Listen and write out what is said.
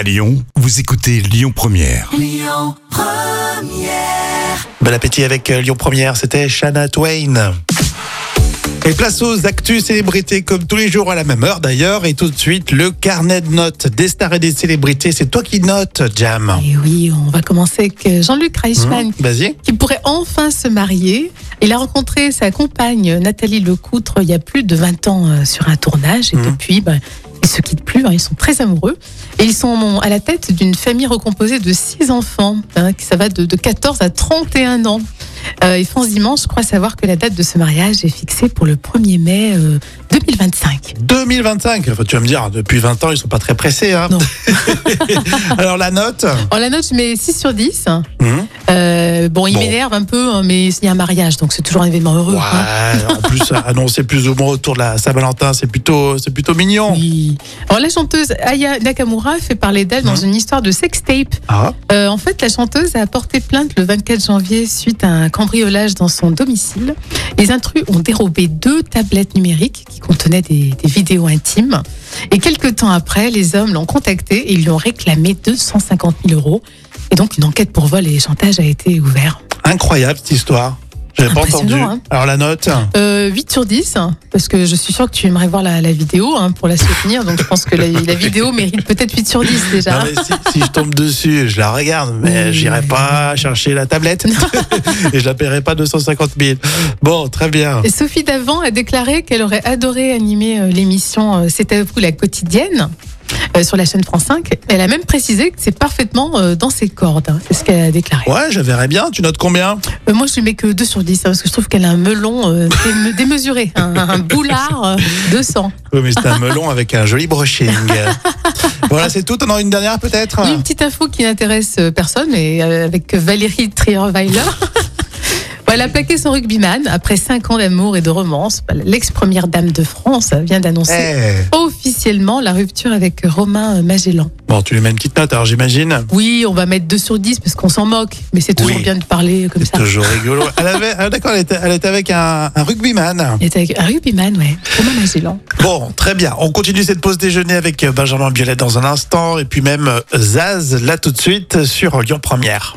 À Lyon, vous écoutez Lyon Première. Bon appétit avec euh, Lyon Première, c'était Shana Twain. Et place aux actus célébrités comme tous les jours à la même heure d'ailleurs. Et tout de suite, le carnet de notes des stars et des célébrités. C'est toi qui notes, Jam. Et oui, on va commencer avec euh, Jean-Luc Reichmann, Mmh, Vas-y. qui pourrait enfin se marier. Il a rencontré sa compagne Nathalie Lecoutre il y a plus de 20 ans euh, sur un tournage. Et Mhm. depuis, ben, ils se quittent plus, hein, ils sont très amoureux. Et ils sont à la tête d'une famille recomposée de six enfants, hein, qui ça va de, de 14 à 31 ans. Euh, et France Dimanche croit savoir que la date de ce mariage est fixée pour le 1er mai euh, 2025. 2025. Enfin, tu vas me dire, depuis 20 ans, ils sont pas très pressés. Hein. Non. Alors la note En la note, je mets 6 sur 10. Mmh. Euh, bon, il Bon. m'énerve un peu, hein, mais il y a un mariage, donc c'est toujours un événement heureux. Ouais, hein. en plus, annoncer plus ou moins autour de la Saint-Valentin, c'est plutôt, c'est plutôt mignon. Oui. Alors la chanteuse Aya Nakamura fait parler d'elle dans Mhm. une histoire de sextape. Ah, Euh, en fait, la chanteuse a porté plainte le 24 janvier suite à un cambriolage dans son domicile. Les intrus ont dérobé deux tablettes numériques qui contenaient des, des vidéos intimes. Et quelques temps après, les hommes l'ont contactée et ils lui ont réclamé 250 000 euros. Et donc, une enquête pour vol et chantage a été ouverte. incroyable cette histoire. J'avais pas entendu. Hein. Alors la note Euh, 8 sur 10, parce que je suis sûre que tu aimerais voir la, la vidéo hein, pour la soutenir. Donc, je pense que la, la vidéo mérite peut-être 8 sur 10 déjà. Non, mais si, si je tombe dessus, je la regarde, mais Oui. j'irai pas chercher la tablette et je la paierai pas 250 000. Bon, très bien. Et Sophie Davant a déclaré qu'elle aurait adoré animer euh, l'émission euh, C'est à vous la quotidienne sur la chaîne France 5. Elle a même précisé que c'est parfaitement euh, dans ses cordes. hein. C'est ce qu'elle a déclaré. Ouais, je verrai bien. Tu notes combien? Euh, moi, je lui mets que 2 sur 10 hein, parce que je trouve qu'elle a un melon euh, déme- démesuré, un, un boulard euh, de sang. Oui, mais c'est un melon avec un joli brushing. voilà, c'est tout. On en a une dernière peut-être? Une petite info qui n'intéresse euh, personne, et euh, avec Valérie Trierweiler. Bon, Elle a plaqué son rugbyman après 5 ans d'amour et de romance. L'ex-première dame de France vient d'annoncer Eh. officiellement la rupture avec Romain Magellan. Bon, tu lui mets une petite note, alors j'imagine. Oui, on va mettre 2 sur 10 parce qu'on s'en moque, mais c'est toujours Oui. bien de parler comme ça. Toujours rigolo. Elle avait, ah, d'accord, elle était, elle était avec un, un rugbyman. Il était avec un rugbyman, ouais. Romain Magellan. Bon, très bien. On continue cette pause déjeuner avec euh, Benjamin Biolay dans un instant. Et puis même euh, Zaz, là tout de suite, sur Lyon Première.